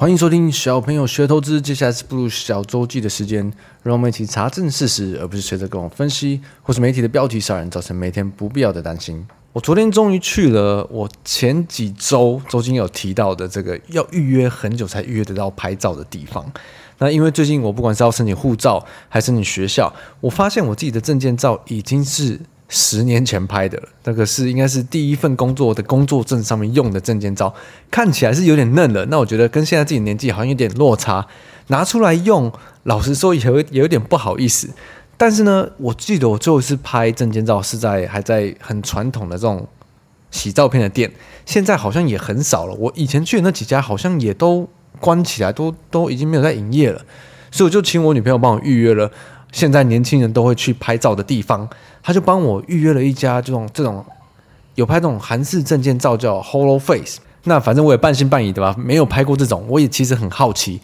欢迎收听小朋友学投资，接下来是步入小周记的时间，让我们一起查证事实，而不是随着各种分析或是媒体的标题杀人，造成每天不必要的担心。我昨天终于去了我前几周周经有提到的这个要预约很久才预约得到拍照的地方。那因为最近我不管是要申请护照还是申请学校，我发现我自己的证件照已经是。十年前拍的，那个是应该是第一份工作的工作证上面用的证件照，看起来是有点嫩了。那我觉得跟现在自己年纪好像有点落差，拿出来用，老实说也有也有点不好意思。但是呢，我记得我最后一次拍证件照是在还在很传统的这种洗照片的店，现在好像也很少了。我以前去的那几家好像也都关起来，都都已经没有在营业了，所以我就请我女朋友帮我预约了。现在年轻人都会去拍照的地方，他就帮我预约了一家这种这种有拍这种韩式证件照，叫 Holo Face。那反正我也半信半疑的吧，没有拍过这种，我也其实很好奇，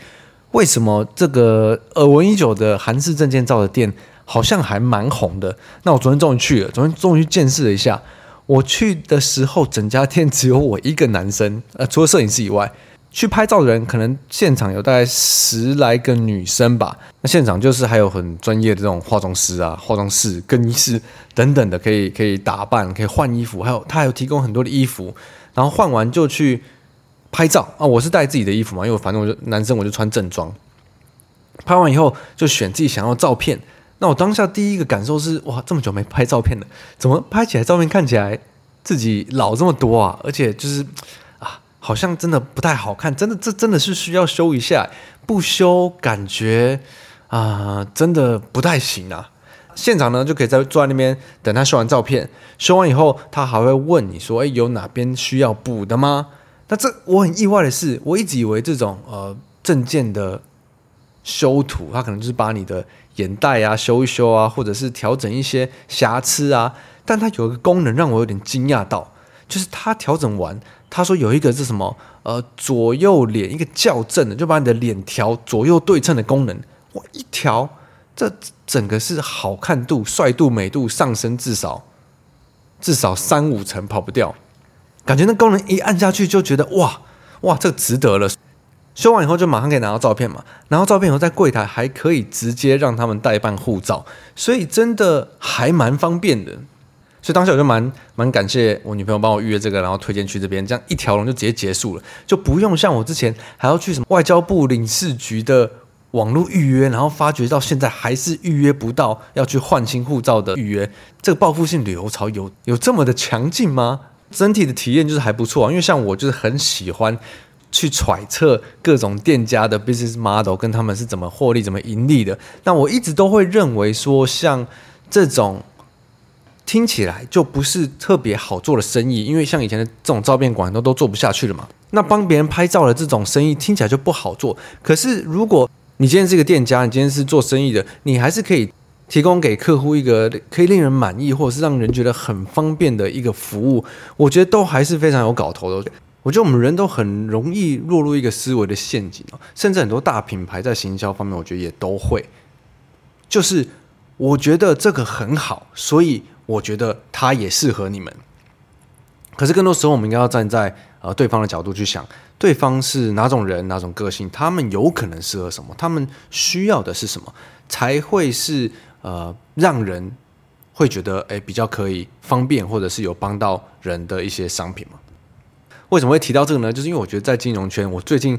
为什么这个耳闻已久的韩式证件照的店好像还蛮红的。那我昨天终于去了，昨天终于见识了一下。我去的时候，整家店只有我一个男生，呃，除了摄影师以外。去拍照的人可能现场有大概十来个女生吧，那现场就是还有很专业的这种化妆师啊、化妆师、更衣室等等的，可以可以打扮、可以换衣服，还有他还有提供很多的衣服，然后换完就去拍照啊。我是带自己的衣服嘛，因为反正我就男生，我就穿正装。拍完以后就选自己想要的照片。那我当下第一个感受是：哇，这么久没拍照片了，怎么拍起来照片看起来自己老这么多啊？而且就是。好像真的不太好看，真的这真的是需要修一下，不修感觉啊、真的不太行啊。现场呢就可以在坐在那边等他修完照片，修完以后他还会问你说：“诶，有哪边需要补的吗？”那这我很意外的是，我一直以为这种呃证件的修图，他可能就是把你的眼袋啊修一修啊，或者是调整一些瑕疵啊，但它有一个功能让我有点惊讶到，就是它调整完。他说有一个是什么？呃，左右脸一个校正的，就把你的脸调左右对称的功能。我一调，这整个是好看度、帅度、美度上升至少至少三五成，跑不掉。感觉那功能一按下去，就觉得哇哇，这值得了。修完以后就马上可以拿到照片嘛，拿到照片以后在柜台还可以直接让他们代办护照，所以真的还蛮方便的。所以当时我就蛮蛮感谢我女朋友帮我预约这个，然后推荐去这边，这样一条龙就直接结束了，就不用像我之前还要去什么外交部领事局的网络预约，然后发觉到现在还是预约不到要去换新护照的预约。这个报复性旅游潮有有这么的强劲吗？整体的体验就是还不错啊，因为像我就是很喜欢去揣测各种店家的 business model，跟他们是怎么获利、怎么盈利的。那我一直都会认为说，像这种。听起来就不是特别好做的生意，因为像以前的这种照片馆都都做不下去了嘛。那帮别人拍照的这种生意听起来就不好做。可是如果你今天是一个店家，你今天是做生意的，你还是可以提供给客户一个可以令人满意，或者是让人觉得很方便的一个服务。我觉得都还是非常有搞头的。我觉得我们人都很容易落入一个思维的陷阱哦，甚至很多大品牌在行销方面，我觉得也都会。就是我觉得这个很好，所以。我觉得他也适合你们，可是更多时候我们应该要站在呃对方的角度去想，对方是哪种人、哪种个性，他们有可能适合什么，他们需要的是什么，才会是呃让人会觉得诶比较可以方便或者是有帮到人的一些商品嘛？为什么会提到这个呢？就是因为我觉得在金融圈，我最近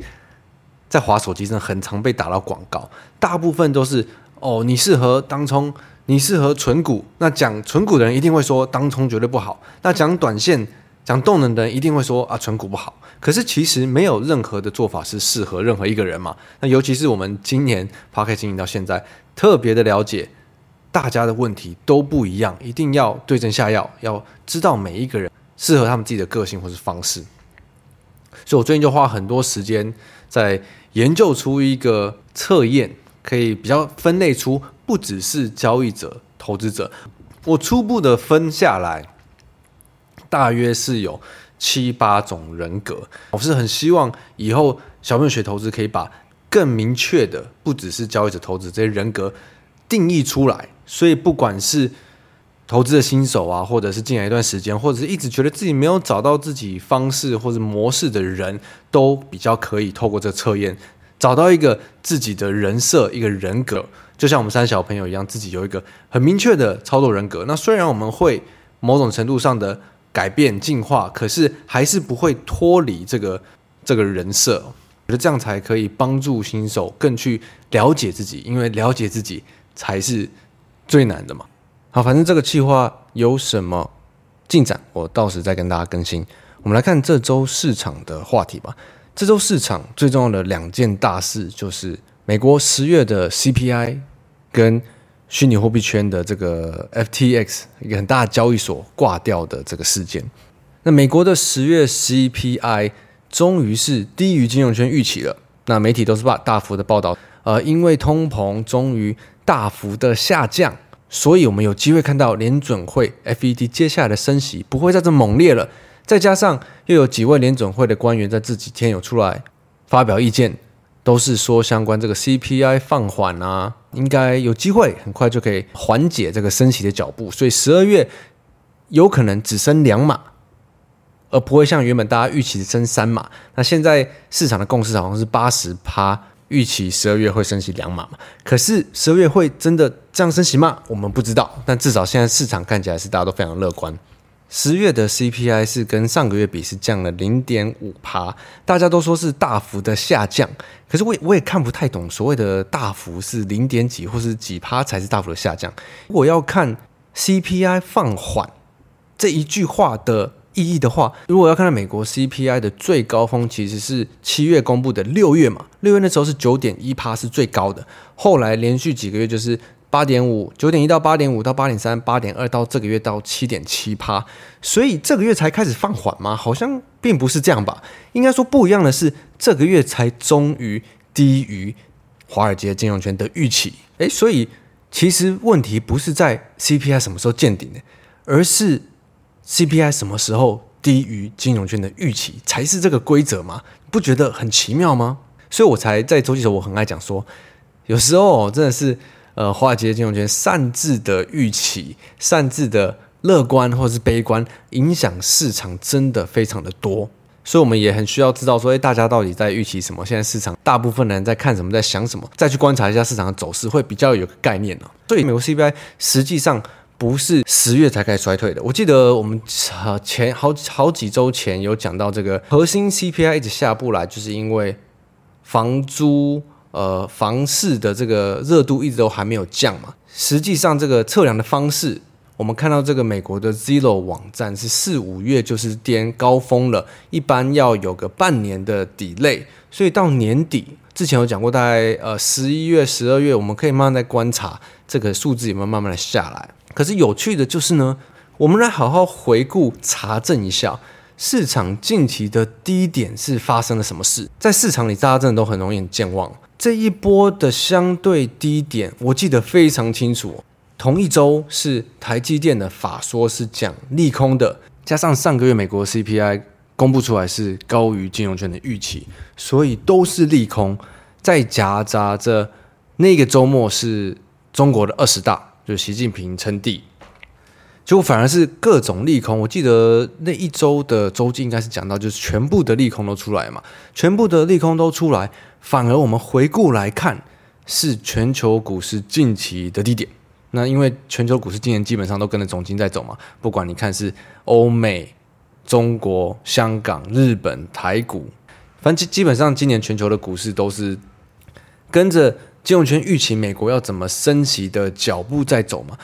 在滑手机，上很常被打到广告，大部分都是哦，你适合当冲。你适合存股，那讲存股的人一定会说当冲绝对不好。那讲短线、讲动能的人一定会说啊，存股不好。可是其实没有任何的做法是适合任何一个人嘛。那尤其是我们今年 Park 经营到现在，特别的了解大家的问题都不一样，一定要对症下药，要知道每一个人适合他们自己的个性或是方式。所以我最近就花很多时间在研究出一个测验，可以比较分类出不只是交易者、投资者。我初步的分下来，大约是有七八种人格。我是很希望以后小朋友学投资可以把更明确的，不只是交易者、投资这些人格定义出来。所以不管是投资的新手啊，或者是进来一段时间，或者是一直觉得自己没有找到自己方式或者模式的人，都比较可以透过这个测验找到一个自己的人设、一个人格。就像我们三小朋友一样，自己有一个很明确的操作人格。那虽然我们会某种程度上的改变、进化，可是还是不会脱离这个这个人设。我觉得这样才可以帮助新手更去了解自己，因为了解自己才是最难的嘛。好，反正这个计划有什么进展，我到时再跟大家更新。我们来看这周市场的话题吧。这周市场最重要的两件大事就是。美国十月的 CPI 跟虚拟货币圈的这个 FTX 一个很大的交易所挂掉的这个事件，那美国的十月 CPI 终于是低于金融圈预期了。那媒体都是把大幅的报道，呃，因为通膨终于大幅的下降，所以我们有机会看到联准会 FED 接下来的升息不会再这么猛烈了。再加上又有几位联准会的官员在这几天有出来发表意见。都是说相关这个 CPI 放缓啊，应该有机会很快就可以缓解这个升息的脚步，所以十二月有可能只升两码，而不会像原本大家预期的升三码。那现在市场的共识好像是八十趴预期十二月会升息两码嘛？可是十二月会真的这样升息吗？我们不知道，但至少现在市场看起来是大家都非常乐观。十月的 CPI 是跟上个月比是降了零点五趴，大家都说是大幅的下降，可是我也我也看不太懂所谓的大幅是零点几或是几趴才是大幅的下降。如果要看 CPI 放缓这一句话的意义的话，如果要看到美国 CPI 的最高峰其实是七月公布的六月嘛，六月那时候是九点一趴是最高的，后来连续几个月就是。八点五，九点一到八点五到八点三，八点二到这个月到七点七趴，所以这个月才开始放缓吗？好像并不是这样吧。应该说不一样的是，这个月才终于低于华尔街金融圈的预期。诶，所以其实问题不是在 CPI 什么时候见顶的，而是 CPI 什么时候低于金融圈的预期才是这个规则吗？不觉得很奇妙吗？所以我才在周记的时候我很爱讲说，有时候真的是。呃，华尔街金融圈擅自的预期、擅自的乐观或是悲观，影响市场真的非常的多，所以我们也很需要知道说，诶，大家到底在预期什么？现在市场大部分人在看什么，在想什么？再去观察一下市场的走势，会比较有个概念呢。所以，美国 CPI 实际上不是十月才开始衰退的。我记得我们前好好几周前有讲到，这个核心 CPI 一直下不来，就是因为房租。呃，房市的这个热度一直都还没有降嘛。实际上，这个测量的方式，我们看到这个美国的 Zero 网站是四五月就是颠高峰了，一般要有个半年的 delay，所以到年底之前有讲过，大概呃十一月、十二月，我们可以慢慢在观察这个数字有没有慢慢的下来。可是有趣的就是呢，我们来好好回顾查证一下。市场近期的低点是发生了什么事？在市场里，大家真的都很容易健忘。这一波的相对低点，我记得非常清楚。同一周是台积电的法说是讲利空的，加上上个月美国 CPI 公布出来是高于金融圈的预期，所以都是利空。再夹杂着那个周末是中国的二十大，就是习近平称帝。结果反而是各种利空。我记得那一周的周记应该是讲到，就是全部的利空都出来嘛，全部的利空都出来，反而我们回顾来看，是全球股市近期的低点。那因为全球股市今年基本上都跟着总经在走嘛，不管你看是欧美、中国、香港、日本、台股，反正基本上今年全球的股市都是跟着金融圈预期美国要怎么升息的脚步在走嘛。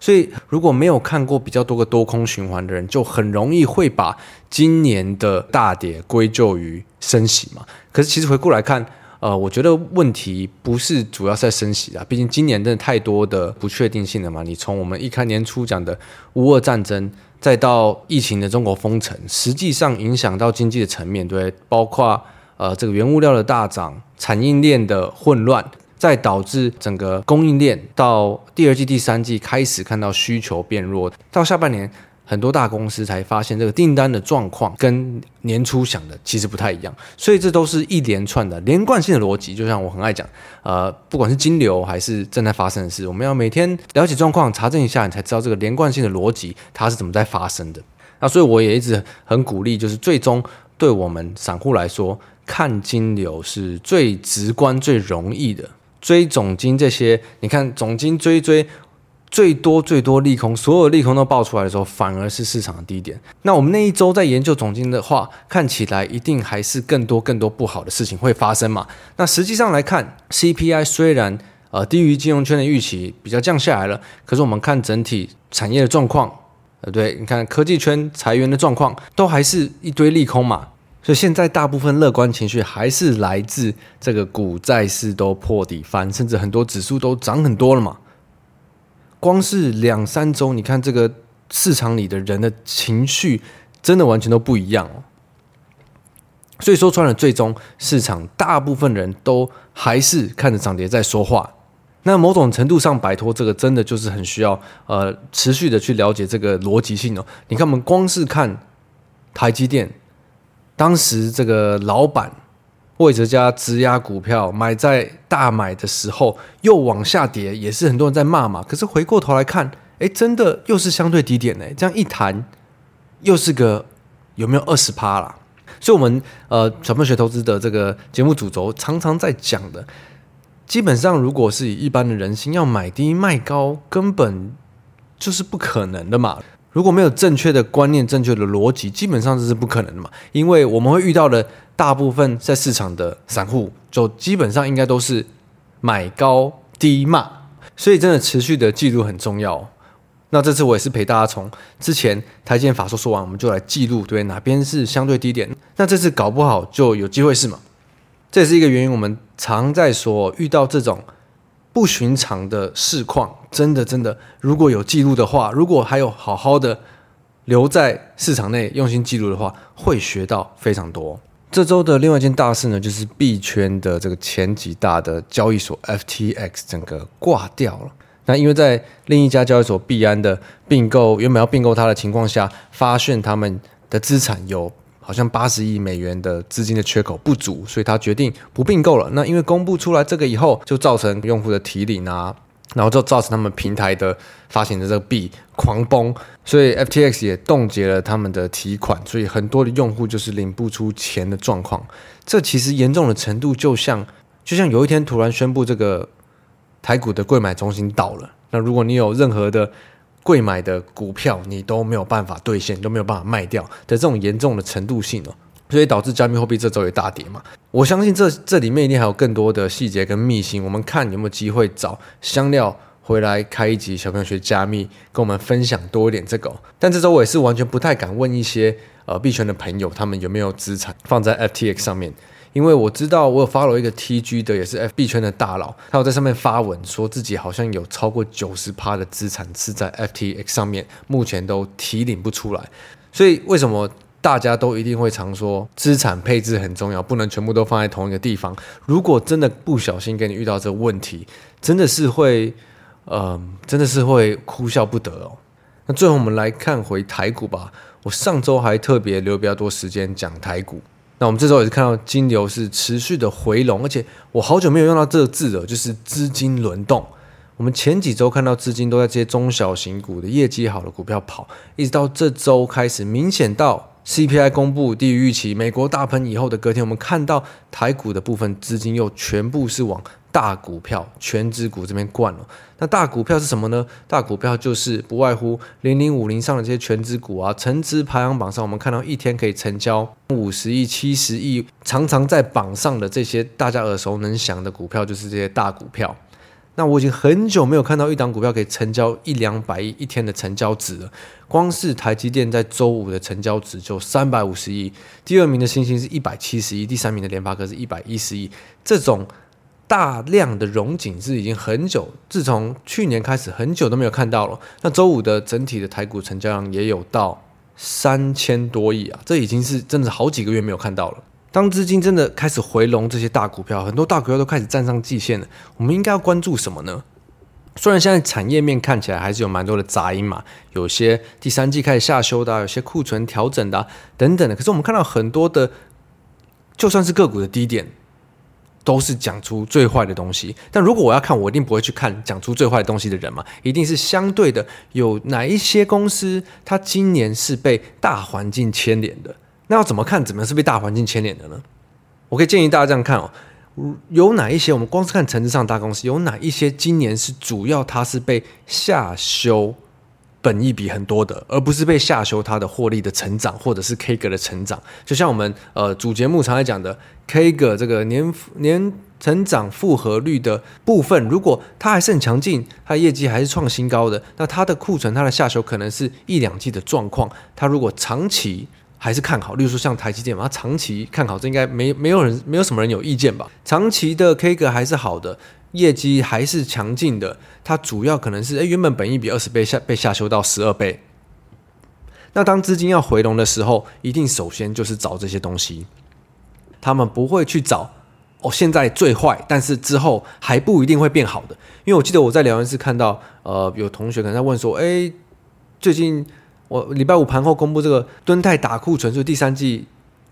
所以如果没有看过比较多个多空循环的人，就很容易会把今年的大跌归咎于升息嘛。可是其实回过来看，呃，我觉得问题不是主要在升息啊，毕竟今年真的太多的不确定性了嘛。你从我们一开年初讲的乌俄战争，再到疫情的中国封城，实际上影响到经济的层面，对，包括呃这个原物料的大涨、产业链的混乱，再导致整个供应链到第二季、第三季开始看到需求变弱，到下半年。很多大公司才发现这个订单的状况跟年初想的其实不太一样，所以这都是一连串的连贯性的逻辑。就像我很爱讲，呃，不管是金流还是正在发生的事，我们要每天了解状况，查证一下，你才知道这个连贯性的逻辑它是怎么在发生的。那所以我也一直很鼓励，就是最终对我们散户来说，看金流是最直观、最容易的。追总金这些，你看总金追追。最多最多利空，所有利空都爆出来的时候，反而是市场的低点。那我们那一周在研究总经的话，看起来一定还是更多更多不好的事情会发生嘛？那实际上来看，CPI 虽然呃低于金融圈的预期，比较降下来了，可是我们看整体产业的状况，呃，对，你看科技圈裁员的状况，都还是一堆利空嘛。所以现在大部分乐观情绪还是来自这个股债市都破底翻，甚至很多指数都涨很多了嘛。光是两三周，你看这个市场里的人的情绪，真的完全都不一样哦。所以说穿了，最终市场大部分人都还是看着涨跌在说话。那某种程度上摆脱这个，真的就是很需要呃持续的去了解这个逻辑性哦。你看，我们光是看台积电，当时这个老板。魏哲家质押股票买在大买的时候又往下跌，也是很多人在骂嘛。可是回过头来看，哎，真的又是相对低点呢。这样一谈，又是个有没有二十趴啦？所以，我们呃，小朋学投资的这个节目主轴常常在讲的，基本上如果是以一般的人心要买低卖高，根本就是不可能的嘛。如果没有正确的观念、正确的逻辑，基本上这是不可能的嘛。因为我们会遇到的大部分在市场的散户，就基本上应该都是买高低卖，所以真的持续的记录很重要。那这次我也是陪大家从之前台积电法说说完，我们就来记录，对哪边是相对低点。那这次搞不好就有机会是嘛？这也是一个原因。我们常在说，遇到这种。不寻常的市况，真的真的，如果有记录的话，如果还有好好的留在市场内用心记录的话，会学到非常多。这周的另外一件大事呢，就是币圈的这个前几大的交易所 FTX 整个挂掉了。那因为在另一家交易所币安的并购，原本要并购它的情况下，发现他们的资产有。好像八十亿美元的资金的缺口不足，所以他决定不并购了。那因为公布出来这个以后，就造成用户的提领啊，然后就造成他们平台的发行的这个币狂崩，所以 FTX 也冻结了他们的提款，所以很多的用户就是领不出钱的状况。这其实严重的程度，就像就像有一天突然宣布这个台股的柜买中心倒了，那如果你有任何的柜买的股票你都没有办法兑现，都没有办法卖掉的这种严重的程度性哦，所以导致加密货币这周也大跌嘛。我相信这这里面一定还有更多的细节跟秘辛，我们看有没有机会找香料回来开一集小朋友学加密，跟我们分享多一点这个。但这周我也是完全不太敢问一些呃币圈的朋友，他们有没有资产放在 FTX 上面。因为我知道，我有 follow 一个 TG 的，也是 FB 圈的大佬，他有在上面发文说自己好像有超过九十趴的资产是在 FTX 上面，目前都提领不出来。所以为什么大家都一定会常说资产配置很重要，不能全部都放在同一个地方？如果真的不小心给你遇到这个问题，真的是会，嗯、真的是会哭笑不得哦。那最后我们来看回台股吧。我上周还特别留比较多时间讲台股。那我们这周也是看到金流是持续的回笼，而且我好久没有用到这个字了，就是资金轮动。我们前几周看到资金都在这些中小型股的业绩好的股票跑，一直到这周开始明显到 CPI 公布低于预期，美国大喷以后的隔天，我们看到台股的部分资金又全部是往。大股票、全值股这边灌了，那大股票是什么呢？大股票就是不外乎零零五零上的这些全值股啊，成值排行榜上，我们看到一天可以成交五十亿、七十亿，常常在榜上的这些大家耳熟能详的股票，就是这些大股票。那我已经很久没有看到一档股票可以成交一两百亿一天的成交值了。光是台积电在周五的成交值就三百五十亿，第二名的星星是一百七十亿，第三名的联发科是一百一十亿。这种大量的融景是已经很久，自从去年开始很久都没有看到了。那周五的整体的台股成交量也有到三千多亿啊，这已经是真的好几个月没有看到了。当资金真的开始回笼这些大股票，很多大股票都开始站上季线了，我们应该要关注什么呢？虽然现在产业面看起来还是有蛮多的杂音嘛，有些第三季开始下修的，有些库存调整的，等等的，可是我们看到很多的，就算是个股的低点，都是讲出最坏的东西。但如果我要看，我一定不会去看讲出最坏的东西的人嘛，一定是相对的，有哪一些公司它今年是被大环境牵连的？那要怎么看？怎么是被大环境牵连的呢？我可以建议大家这样看哦。有哪一些？我们光是看层次上大公司，有哪一些今年是主要它是被下修本益比很多的，而不是被下修它的获利的成长，或者是 K 格的成长？就像我们呃主节目常来讲的 K 格这个年年成长复合率的部分，如果它还是很强劲，它的业绩还是创新高的，那它的库存它的下修可能是一两季的状况。它如果长期还是看好，例如说像台积电嘛，它长期看好，这应该没没有人没有什么人有意见吧？长期的 K 个还是好的，业绩还是强劲的，它主要可能是诶原本本益比二十倍下被下修到十二倍。那当资金要回笼的时候，一定首先就是找这些东西，他们不会去找哦现在最坏，但是之后还不一定会变好的。因为我记得我在聊天室看到，呃，有同学可能在问说，诶最近。我礼拜五盘后公布这个敦泰打库存，就第三季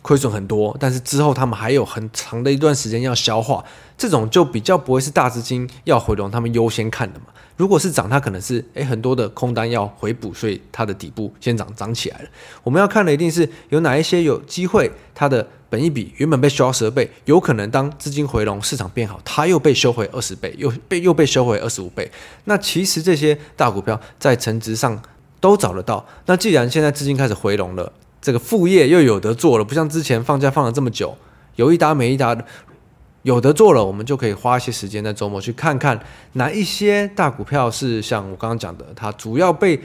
亏损很多，但是之后他们还有很长的一段时间要消化，这种就比较不会是大资金要回笼他们优先看的嘛。如果是涨，它可能是诶很多的空单要回补，所以它的底部先涨涨起来了。我们要看的一定是有哪一些有机会，它的本一比原本被修到十二倍，有可能当资金回笼，市场变好，它又被修回二十倍，又被又被修回二十五倍。那其实这些大股票在成值上。都找得到。那既然现在资金开始回笼了，这个副业又有得做了，不像之前放假放了这么久，有一搭没一搭的，有得做了，我们就可以花一些时间在周末去看看哪一些大股票是像我刚刚讲的，它主要被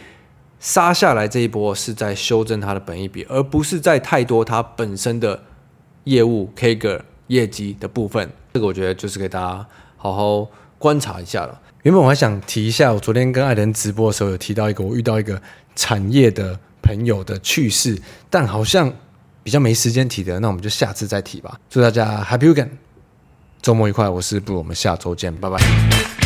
杀下来这一波是在修正它的本益比，而不是在太多它本身的业务 ker 业绩的部分。这个我觉得就是给大家好好观察一下了。原本我还想提一下，我昨天跟艾伦直播的时候有提到一个我遇到一个产业的朋友的趣事，但好像比较没时间提的，那我们就下次再提吧。祝大家 Happy Weekend，周末愉快！我是布鲁，我们下周见，拜拜。